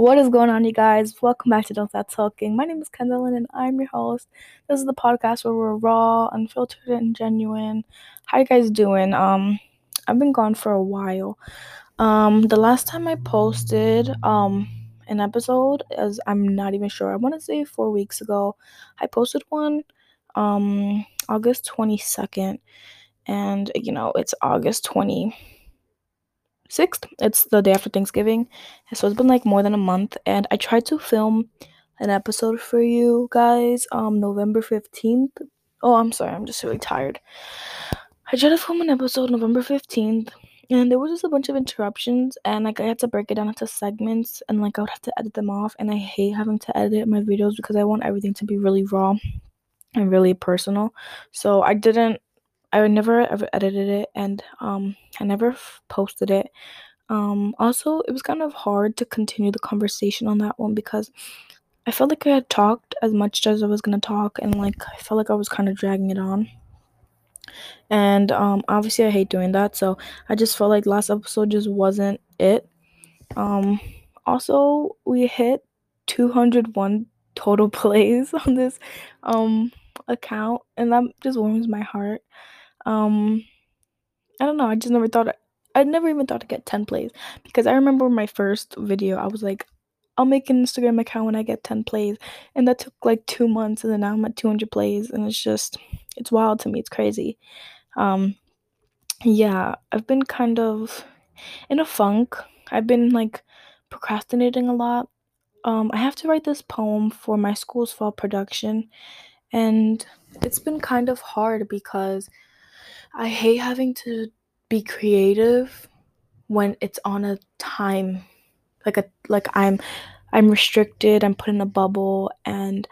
What is going on, you guys? Welcome back to Don't Stop Talking. My name is Kendall, and I'm your host. This is the podcast where we're raw, unfiltered, and genuine. How you guys doing? Um, I've been gone for a while. Um, the last time I posted um an episode, as I'm not even sure. I want to say four weeks ago. I posted one um August twenty second, and you know it's August twenty. 6th. It's the day after Thanksgiving. So it's been like more than a month and I tried to film an episode for you guys um November 15th. Oh, I'm sorry. I'm just really tired. I tried to film an episode November 15th and there was just a bunch of interruptions and like I had to break it down into segments and like I would have to edit them off and I hate having to edit my videos because I want everything to be really raw and really personal. So I didn't I never ever edited it and um I never f- posted it. Um also it was kind of hard to continue the conversation on that one because I felt like I had talked as much as I was gonna talk and like I felt like I was kind of dragging it on. And um obviously I hate doing that, so I just felt like last episode just wasn't it. Um also we hit 201 total plays on this um account and that just warms my heart. Um, I don't know. I just never thought I never even thought to get 10 plays because I remember my first video. I was like, I'll make an Instagram account when I get 10 plays, and that took like two months, and then now I'm at 200 plays, and it's just it's wild to me. It's crazy. Um, yeah, I've been kind of in a funk. I've been like procrastinating a lot. Um, I have to write this poem for my school's fall production, and it's been kind of hard because I hate having to be creative when it's on a time like a like I'm I'm restricted, I'm put in a bubble and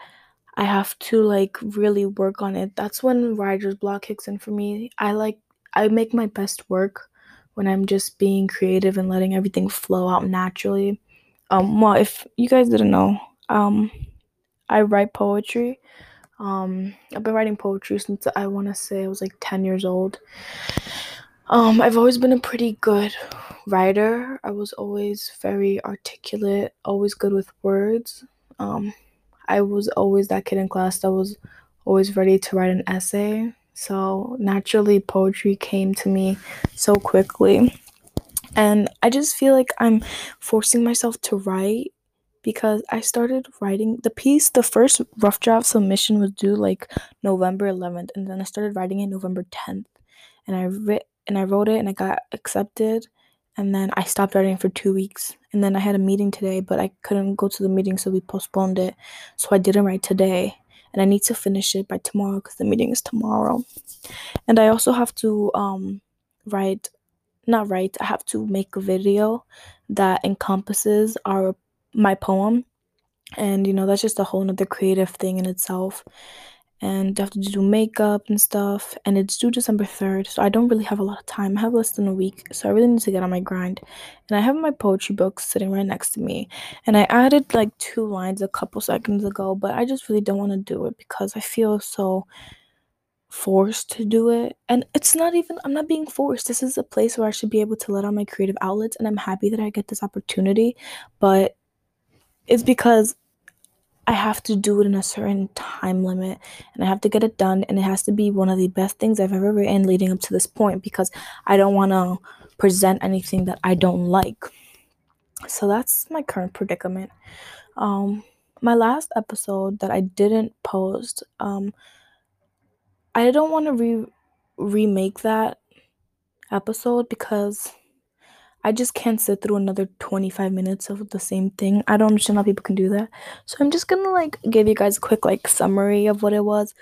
I have to like really work on it. That's when writer's block kicks in for me. I like I make my best work when I'm just being creative and letting everything flow out naturally. Um well, if you guys didn't know, um I write poetry um, I've been writing poetry since I want to say I was like 10 years old. Um, I've always been a pretty good writer. I was always very articulate, always good with words. Um, I was always that kid in class that was always ready to write an essay. So naturally, poetry came to me so quickly. And I just feel like I'm forcing myself to write because I started writing the piece. The first rough draft submission was due like November 11th, and then I started writing it November 10th, and I writ and I wrote it and I got accepted, and then I stopped writing for two weeks, and then I had a meeting today, but I couldn't go to the meeting, so we postponed it, so I didn't write today, and I need to finish it by tomorrow because the meeting is tomorrow, and I also have to um write not write i have to make a video that encompasses our my poem. And you know, that's just a whole nother creative thing in itself. And I have to do makeup and stuff. And it's due December 3rd. So I don't really have a lot of time. I have less than a week. So I really need to get on my grind. And I have my poetry book sitting right next to me. And I added like two lines a couple seconds ago, but I just really don't want to do it because I feel so forced to do it. And it's not even, I'm not being forced. This is a place where I should be able to let out my creative outlets. And I'm happy that I get this opportunity. But it's because I have to do it in a certain time limit and I have to get it done and it has to be one of the best things I've ever written leading up to this point because I don't want to present anything that I don't like. So that's my current predicament. Um my last episode that I didn't post um I don't want to re remake that episode because I just can't sit through another 25 minutes of the same thing. I don't understand how people can do that. So I'm just gonna like give you guys a quick like summary of what it was.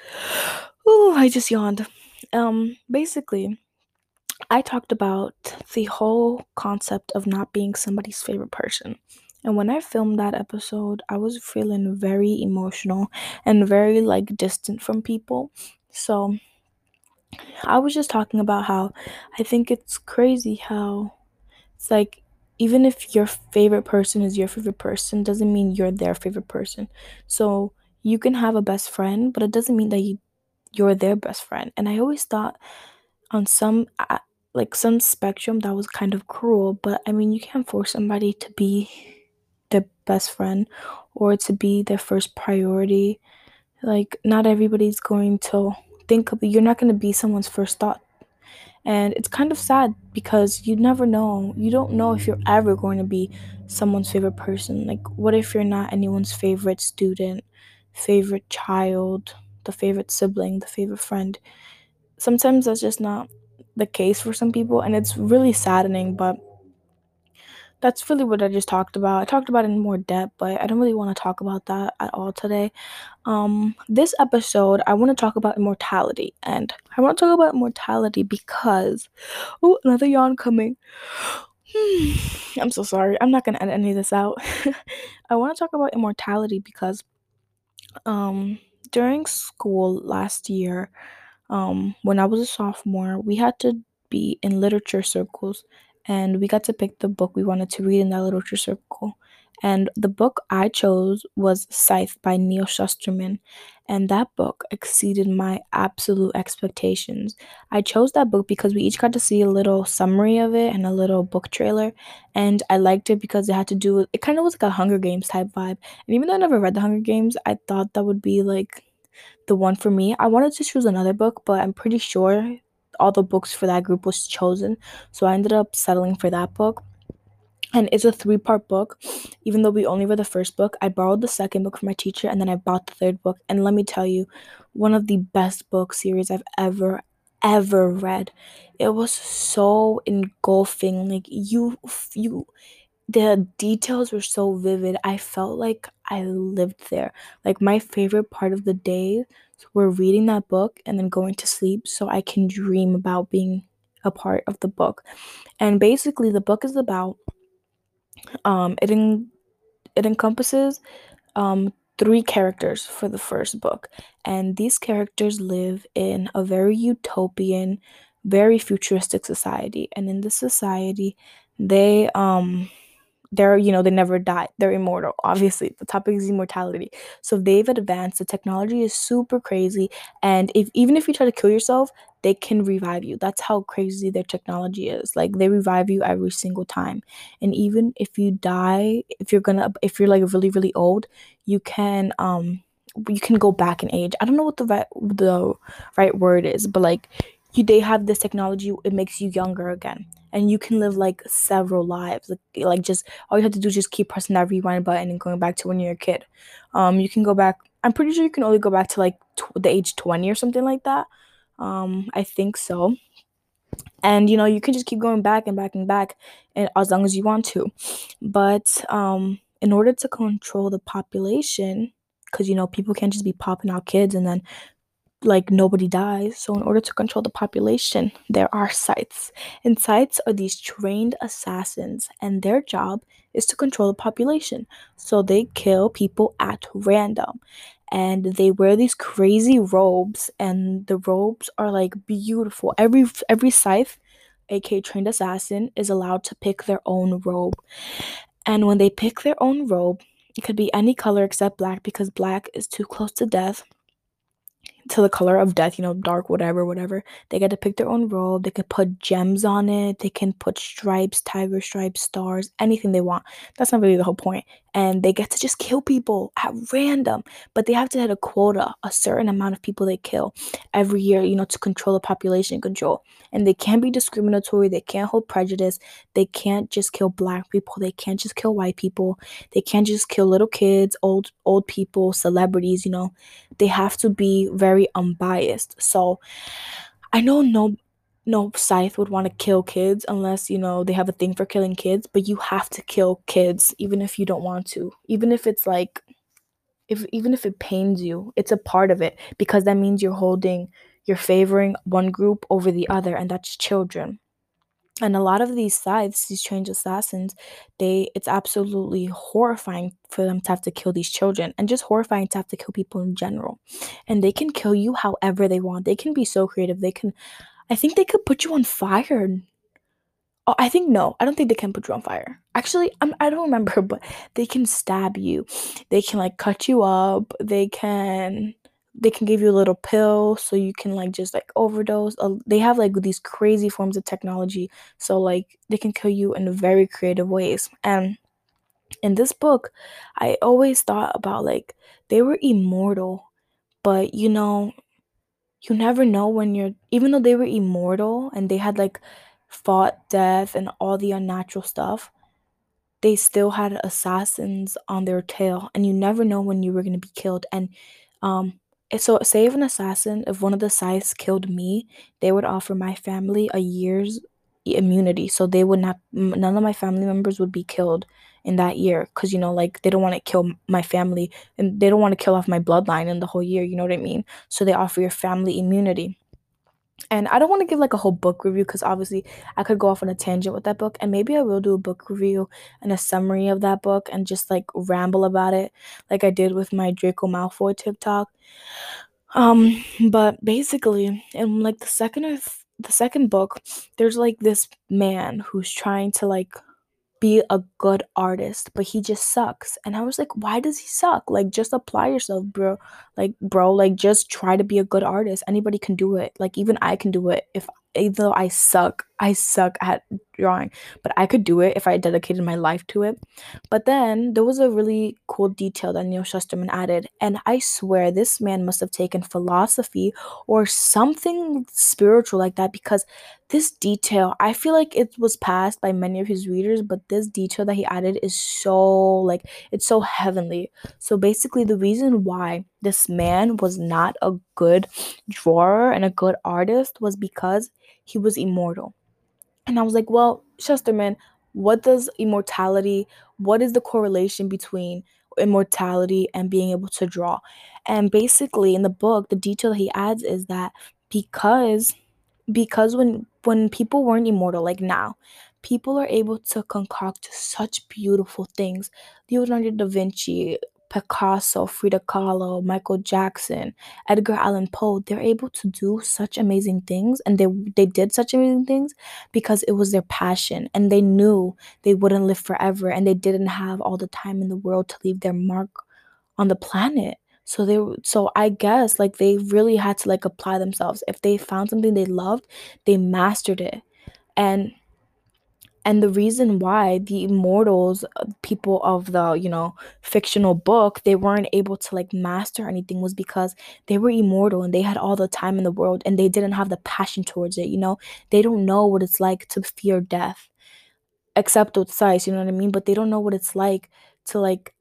Oh, I just yawned. Um, basically, I talked about the whole concept of not being somebody's favorite person. And when I filmed that episode, I was feeling very emotional and very like distant from people. So I was just talking about how I think it's crazy how it's like even if your favorite person is your favorite person, doesn't mean you're their favorite person. So you can have a best friend, but it doesn't mean that you you're their best friend. And I always thought on some like some spectrum that was kind of cruel, but I mean you can't force somebody to be their best friend or to be their first priority. Like, not everybody's going to think of you're not going to be someone's first thought. And it's kind of sad because you never know. You don't know if you're ever going to be someone's favorite person. Like, what if you're not anyone's favorite student, favorite child, the favorite sibling, the favorite friend? Sometimes that's just not the case for some people, and it's really saddening, but that's really what I just talked about. I talked about it in more depth, but I don't really want to talk about that at all today. Um, this episode, I want to talk about immortality, and I want to talk about immortality because, oh, another yawn coming. I'm so sorry. I'm not gonna edit any of this out. I want to talk about immortality because, um, during school last year, um, when I was a sophomore, we had to be in literature circles and we got to pick the book we wanted to read in that literature circle. And the book I chose was Scythe by Neal Shusterman. And that book exceeded my absolute expectations. I chose that book because we each got to see a little summary of it and a little book trailer. And I liked it because it had to do with it kind of was like a Hunger Games type vibe. And even though I never read the Hunger Games, I thought that would be like the one for me. I wanted to choose another book, but I'm pretty sure all the books for that group was chosen. So I ended up settling for that book. And it's a three part book. Even though we only read the first book, I borrowed the second book from my teacher and then I bought the third book. And let me tell you, one of the best book series I've ever, ever read. It was so engulfing. Like you, you, the details were so vivid. I felt like I lived there. Like my favorite part of the day were reading that book and then going to sleep so I can dream about being a part of the book. And basically the book is about um it en- it encompasses um three characters for the first book and these characters live in a very utopian very futuristic society and in this society they um they're you know they never die they're immortal obviously the topic is immortality. So they've advanced the technology is super crazy and if even if you try to kill yourself they can revive you. That's how crazy their technology is. Like they revive you every single time. And even if you die if you're gonna if you're like really really old you can um you can go back in age. I don't know what the right the right word is but like you they have this technology it makes you younger again. And you can live like several lives like, like just all you have to do is just keep pressing that rewind button and going back to when you're a kid. Um you can go back i'm pretty sure you can only go back to like tw- the age 20 or something like that. Um i think so. And you know you can just keep going back and back and back and as long as you want to. But um in order to control the population because you know people can't just be popping out kids and then like nobody dies. So in order to control the population, there are scythes. And scythes are these trained assassins, and their job is to control the population. So they kill people at random. And they wear these crazy robes, and the robes are like beautiful. Every every scythe, aka trained assassin, is allowed to pick their own robe. And when they pick their own robe, it could be any color except black because black is too close to death to the color of death, you know, dark, whatever, whatever. They get to pick their own robe. They can put gems on it. They can put stripes, tiger stripes, stars, anything they want. That's not really the whole point. And they get to just kill people at random, but they have to hit a quota, a certain amount of people they kill every year, you know, to control the population control. And they can't be discriminatory. They can't hold prejudice. They can't just kill black people. They can't just kill white people. They can't just kill little kids, old old people, celebrities, you know. They have to be very unbiased. So I know no no scythe would want to kill kids unless you know they have a thing for killing kids, but you have to kill kids even if you don't want to. Even if it's like if even if it pains you, it's a part of it because that means you're holding you're favoring one group over the other and that's children. And a lot of these scythes these trained assassins they it's absolutely horrifying for them to have to kill these children and just horrifying to have to kill people in general. And they can kill you however they want. They can be so creative. They can i think they could put you on fire. Oh i think no i don't think they can put you on fire. Actually I'm, i don't remember but they can stab you. They can like cut you up. They can they can give you a little pill so you can like just like overdose. Uh, they have like these crazy forms of technology so like they can kill you in very creative ways. And in this book, I always thought about like they were immortal, but you know, you never know when you're even though they were immortal and they had like fought death and all the unnatural stuff, they still had assassins on their tail and you never know when you were going to be killed. And um so say if an assassin if one of the scythes killed me they would offer my family a year's immunity so they would not none of my family members would be killed in that year because you know like they don't want to kill my family and they don't want to kill off my bloodline in the whole year you know what i mean so they offer your family immunity and I don't want to give like a whole book review because obviously I could go off on a tangent with that book, and maybe I will do a book review and a summary of that book and just like ramble about it, like I did with my Draco Malfoy TikTok. Um, but basically, in like the second or th- the second book, there's like this man who's trying to like be a good artist, but he just sucks. And I was like, why does he suck? Like, just apply yourself, bro. Like, bro, like, just try to be a good artist. Anybody can do it. Like, even I can do it if even though I suck, I suck at drawing, but I could do it if I dedicated my life to it. But then there was a really cool detail that Neal Shusterman added, and I swear this man must have taken philosophy or something spiritual like that because this detail, I feel like it was passed by many of his readers, but this detail that he added is so like it's so heavenly. So basically, the reason why this man was not a good drawer and a good artist was because he was immortal. And I was like, well, Shusterman, what does immortality, what is the correlation between immortality and being able to draw? And basically in the book, the detail he adds is that because because when when people weren't immortal like now, people are able to concoct such beautiful things. Leonardo da Vinci, Picasso, Frida Kahlo, Michael Jackson, Edgar Allan Poe, they're able to do such amazing things and they they did such amazing things because it was their passion and they knew they wouldn't live forever and they didn't have all the time in the world to leave their mark on the planet. So they so I guess like they really had to like apply themselves. If they found something they loved, they mastered it. And and the reason why the immortals uh, people of the you know fictional book they weren't able to like master anything was because they were immortal and they had all the time in the world and they didn't have the passion towards it you know? They don't know what it's like to fear death except with scythes you know what i mean? But they don't know what it's like to like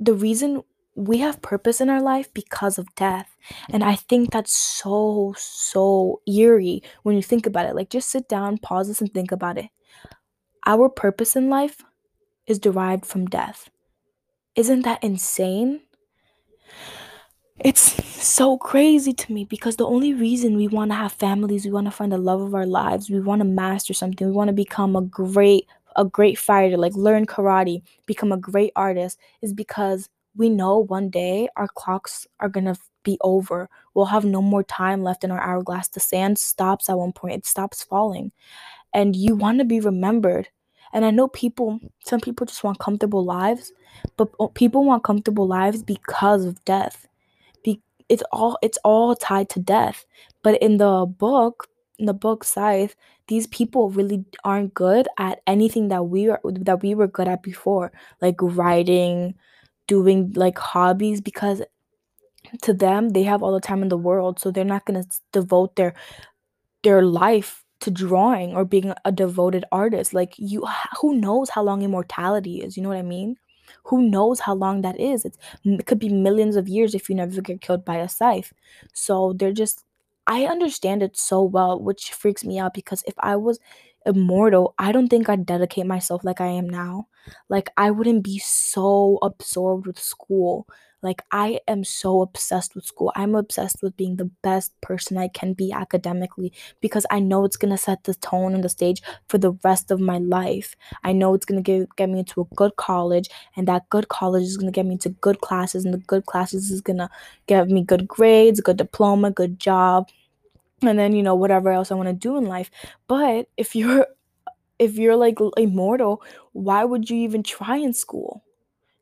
the reason we have purpose in our life because of death. And i think that's so so eerie when you think about it. Like just sit down pause this and think about it our purpose in life is derived from death. Isn't that insane? It's so crazy to me because the only reason we want to have families, we want to find the love of our lives, we want to master something, we want to become a great a great fighter, like learn karate, become a great artist is because we know one day our clocks are going to be over. We'll have no more time left in our hourglass. The sand stops at one point. It stops falling. And you want to be remembered and I know people, some people just want comfortable lives, but people want comfortable lives because of death. Be- it's all it's all tied to death. But in the book, in the book Scythe, these people really aren't good at anything that we are that we were good at before, like writing, doing like hobbies because to them they have all the time in the world, so they're not going to devote their their life to drawing or being a devoted artist. Like you who knows how long immortality is, you know what I mean? Who knows how long that is? It's, it could be millions of years if you never get killed by a scythe. So they're just I understand it so well, which freaks me out because if I was immortal, I don't think I'd dedicate myself like I am now. Like I wouldn't be so absorbed with school like, I am so obsessed with school. I'm obsessed with being the best person I can be academically because I know it's going to set the tone and the stage for the rest of my life. I know it's going to get, me into a good college, and that good college is going to get me into good classes, and the good classes is going to get me good grades, good diploma, good job, and then, you know, whatever else I want to do in life. But if you're if you're like immortal, why would you even try in school?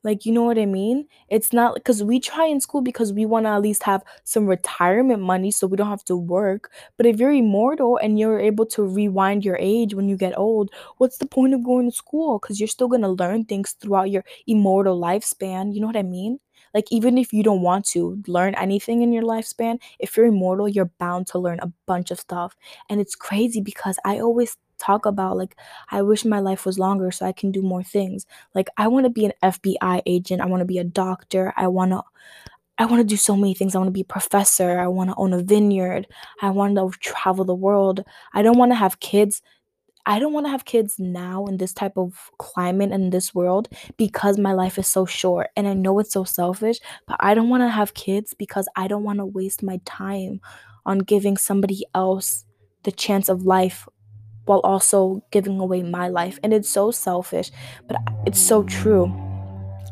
Like, you know what I mean? It's not because we try in school because we want to at least have some retirement money so we don't have to work. But if you're immortal and you're able to rewind your age when you get old, what's the point of going to school? Because you're still going to learn things throughout your immortal lifespan. You know what I mean? Like, even if you don't want to learn anything in your lifespan, if you're immortal, you're bound to learn a bunch of stuff. And it's crazy because I always talk about like I wish my life was longer so I can do more things. Like I want to be an FBI agent, I want to be a doctor, I want to I want to do so many things. I want to be a professor, I want to own a vineyard, I want to travel the world. I don't want to have kids. I don't want to have kids now in this type of climate and this world because my life is so short and I know it's so selfish, but I don't want to have kids because I don't want to waste my time on giving somebody else the chance of life while also giving away my life. And it's so selfish, but it's so true.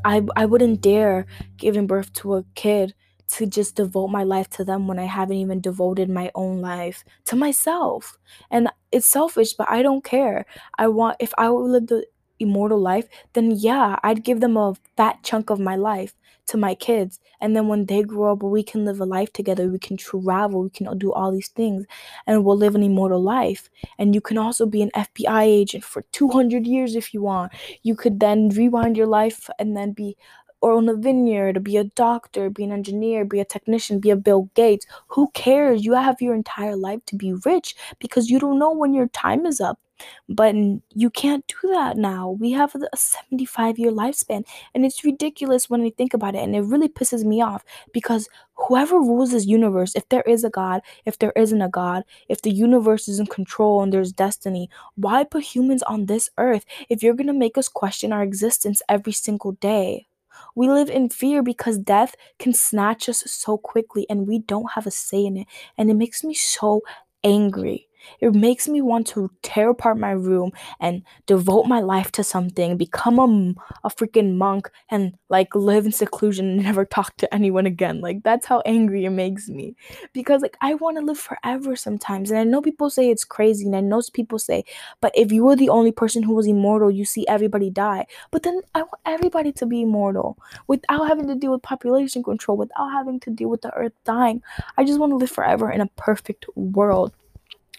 I, I wouldn't dare giving birth to a kid to just devote my life to them when I haven't even devoted my own life to myself. And it's selfish, but I don't care. I want, if I would live the immortal life, then yeah, I'd give them a fat chunk of my life to my kids. And then when they grow up, we can live a life together. We can travel. We can do all these things and we'll live an immortal life. And you can also be an FBI agent for 200 years if you want. You could then rewind your life and then be or own a vineyard, be a doctor, be an engineer, be a technician, be a Bill Gates. Who cares? You have your entire life to be rich because you don't know when your time is up. But you can't do that now. We have a 75 year lifespan, and it's ridiculous when I think about it. And it really pisses me off because whoever rules this universe, if there is a God, if there isn't a God, if the universe is in control and there's destiny, why put humans on this earth if you're gonna make us question our existence every single day? We live in fear because death can snatch us so quickly and we don't have a say in it. And it makes me so angry. It makes me want to tear apart my room and devote my life to something, become a, a freaking monk, and like live in seclusion and never talk to anyone again. Like, that's how angry it makes me. Because, like, I want to live forever sometimes. And I know people say it's crazy, and I know people say, but if you were the only person who was immortal, you see everybody die. But then I want everybody to be immortal without having to deal with population control, without having to deal with the earth dying. I just want to live forever in a perfect world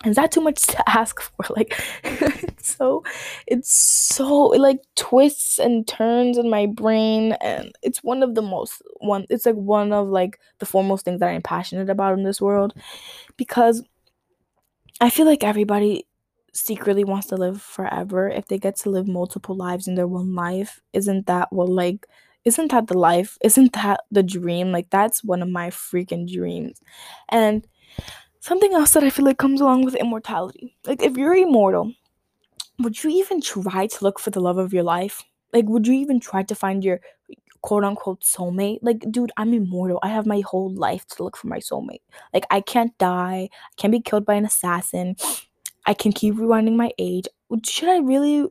is that too much to ask for? Like it's so it's so it like twists and turns in my brain and it's one of the most one it's like one of like the foremost things that i'm passionate about in this world because i feel like everybody secretly wants to live forever. If they get to live multiple lives in their one life isn't that what like isn't that the life? Isn't that the dream? Like that's one of my freaking dreams. And Something else that I feel like comes along with immortality. Like, if you're immortal, would you even try to look for the love of your life? Like, would you even try to find your quote unquote soulmate? Like, dude, I'm immortal. I have my whole life to look for my soulmate. Like, I can't die. I can't be killed by an assassin. I can keep rewinding my age. Should I really,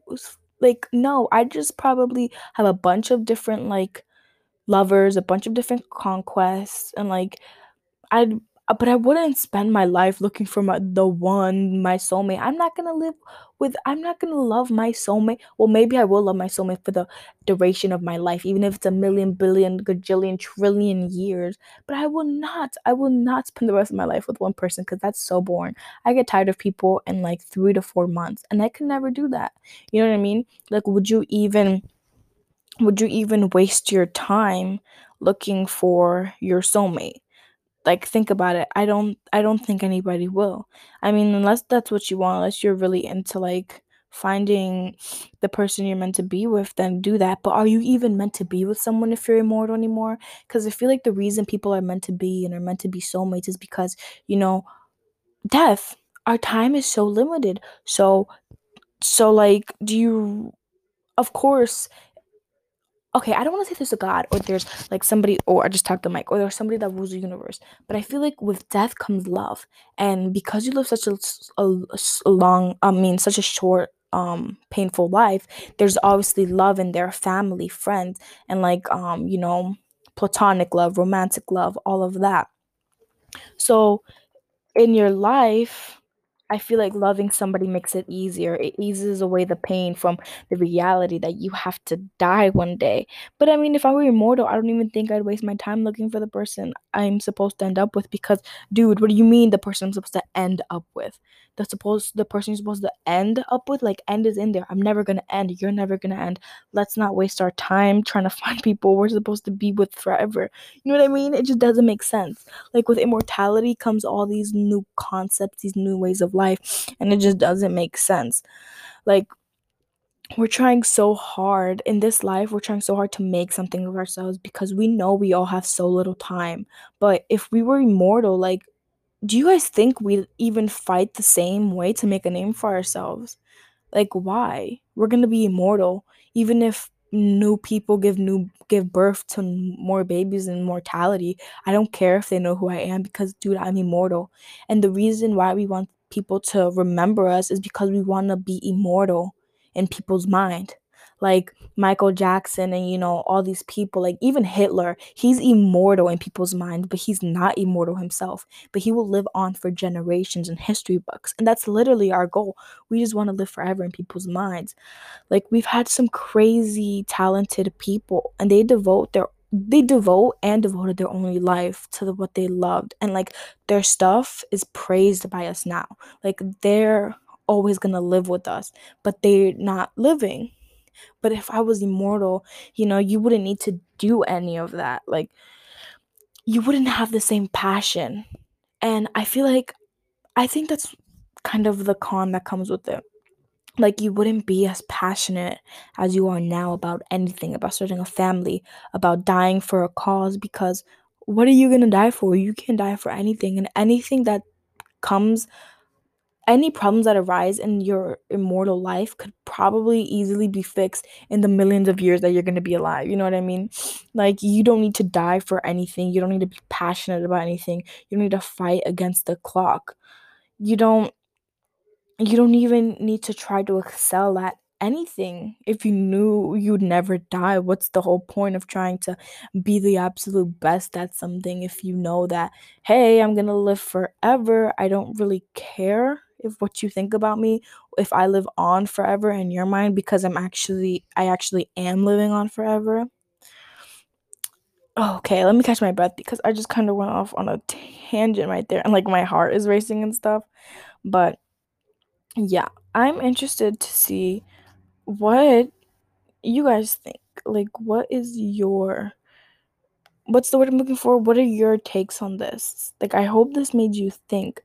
like, no, I just probably have a bunch of different, like, lovers, a bunch of different conquests, and, like, I'd Uh, but I wouldn't spend my life looking for my the one, my soulmate. I'm not gonna live with I'm not gonna love my soulmate. Well, maybe I will love my soulmate for the duration of my life, even if it's a million, billion, gajillion, trillion years. But I will not, I will not spend the rest of my life with one person because that's so boring. I get tired of people in like three to four months, and I can never do that. You know what I mean? Like, would you even would you even waste your time looking for your soulmate? Like think about it i don't i don't think anybody will. I mean unless that's what you want unless you're really into like finding the person you're meant to be with then do that. But are you even meant to be with someone if you're immortal anymore? Because i feel like the reason people are meant to be and are meant to be soulmates is because you know death our time is so limited. So so like do you of course okay, I don't want to say there's a God or there's like somebody, or I just tapped the mic, or there's somebody that rules the universe. But I feel like with death comes love, and because you live such a, a, a long, I mean, such a short, um, painful life, there's obviously love in their family, friends, and like, um, you know, platonic love, romantic love, all of that. So, in your life, I feel like loving somebody makes it easier. It eases away the pain from the reality that you have to die one day. But I mean, if I were immortal, I don't even think I'd waste my time looking for the person I'm supposed to end up with because, dude, what do you mean the person I'm supposed to end up with? The supposed the person you're supposed to end up with, like end is in there. I'm never gonna end. You're never gonna end. Let's not waste our time trying to find people we're supposed to be with forever. You know what I mean? It just doesn't make sense. Like with immortality comes all these new concepts, these new ways of life, and it just doesn't make sense. Like we're trying so hard in this life, we're trying so hard to make something of ourselves because we know we all have so little time. But if we were immortal, like do you guys think we'd even fight the same way to make a name for ourselves? Like why? We're going to be immortal even if new people give new give birth to more babies and mortality. I don't care if they know who I am because dude, I'm immortal. And the reason why we want people to remember us is because we want to be immortal in people's mind like Michael Jackson and you know all these people like even Hitler he's immortal in people's mind but he's not immortal himself. But he will live on for generations in history books and that's literally our goal. We just want to live forever in people's minds. Like we've had some crazy talented people and they devote their they devote and devoted their only life to the, what they loved and like their stuff is praised by us now. Like they're always going to live with us but they're not living but if I was immortal, you know, you wouldn't need to do any of that. Like, you wouldn't have the same passion. And I feel like, I think that's kind of the con that comes with it. Like, you wouldn't be as passionate as you are now about anything, about starting a family, about dying for a cause, because what are you going to die for? You can die for anything. And anything that comes any problems that arise in your immortal life could probably easily be fixed in the millions of years that you're going to be alive. You know what I mean? Like, you don't need to die for anything. You don't need to be passionate about anything. You don't need to fight against the clock. You don't you don't even need to try to excel at anything if you knew you'd never die what's the whole point of trying to be the absolute best at something if you know that hey i'm gonna live forever i don't really care if what you think about me if i live on forever in your mind because i'm actually i actually am living on forever. Okay let me catch my breath because i just kind of went off on a tangent right there and like my heart is racing and stuff. But yeah i'm interested to see what you guys think. Like what is your what's the word i'm looking for? What are your takes on this? Like i hope this made you think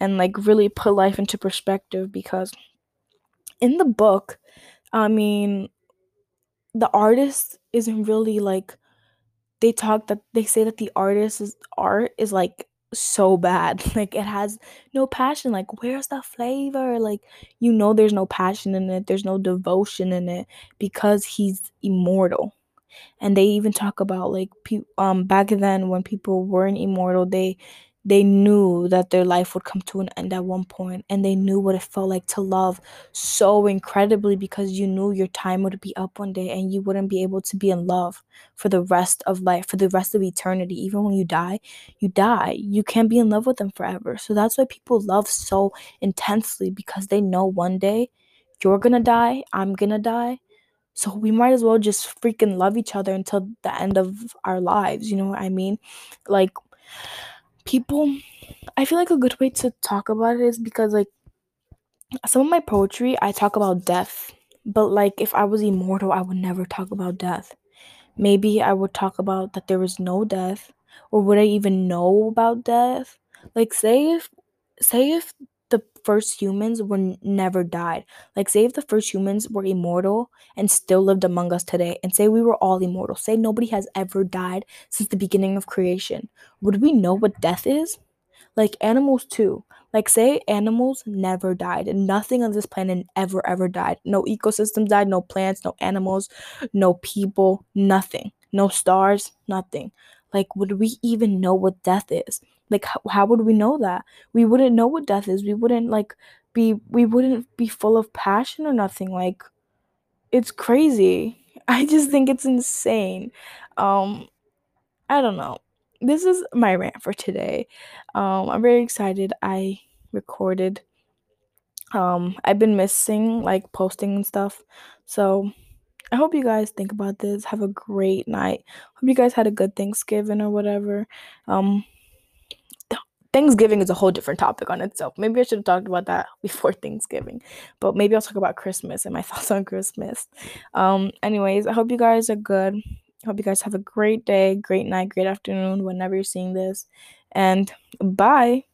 and like really put life into perspective because in the book i mean the artist isn't really like they talk that they say that the artist's art is like so bad. Like it has no passion. Like where's the flavor? Like you know there's no passion in it. There's no devotion in it because he's immortal. And they even talk about like pe- um back then when people weren't immortal, they they knew that their life would come to an end at one point and they knew what it felt like to love so incredibly because you knew your time would be up one day and you wouldn't be able to be in love for the rest of life for the rest of eternity. Even when you die you die. You can't be in love with them forever. So that's why people love so intensely because they know one day you're gonna die i'm gonna die. So we might as well just freaking love each other until the end of our lives you know what i mean? Like people I feel like a good way to talk about it is because like some of my poetry I talk about death, but like if I was immortal, I would never talk about death. Maybe I would talk about that there is no death or would I even know about death? Like say if say if the first humans were never died. Like say if the first humans were immortal and still lived among us today and say we were all immortal. Say nobody has ever died since the beginning of creation. Would we know what death is? Like animals too. Like say animals never died and nothing on this planet ever ever died. No ecosystem died, no plants, no animals, no people, nothing. No stars, nothing. Like would we even know what death is? Like how, how would we know that? We wouldn't know what death is. We wouldn't like be we wouldn't be full of passion or nothing. Like it's crazy. I just think it's insane. Um I don't know. This is my rant for today. Um, I'm very excited. I recorded Um, I've been missing like posting and stuff. So I hope you guys think about this. Have a great night. Hope you guys had a good Thanksgiving or whatever. Um, Thanksgiving is a whole different topic on itself. Maybe I should have talked about that before Thanksgiving, but maybe I'll talk about Christmas and my thoughts on Christmas. Um, anyways, I hope you guys are good. Hope you guys have a great day, great night, great afternoon, whenever you're seeing this. And bye.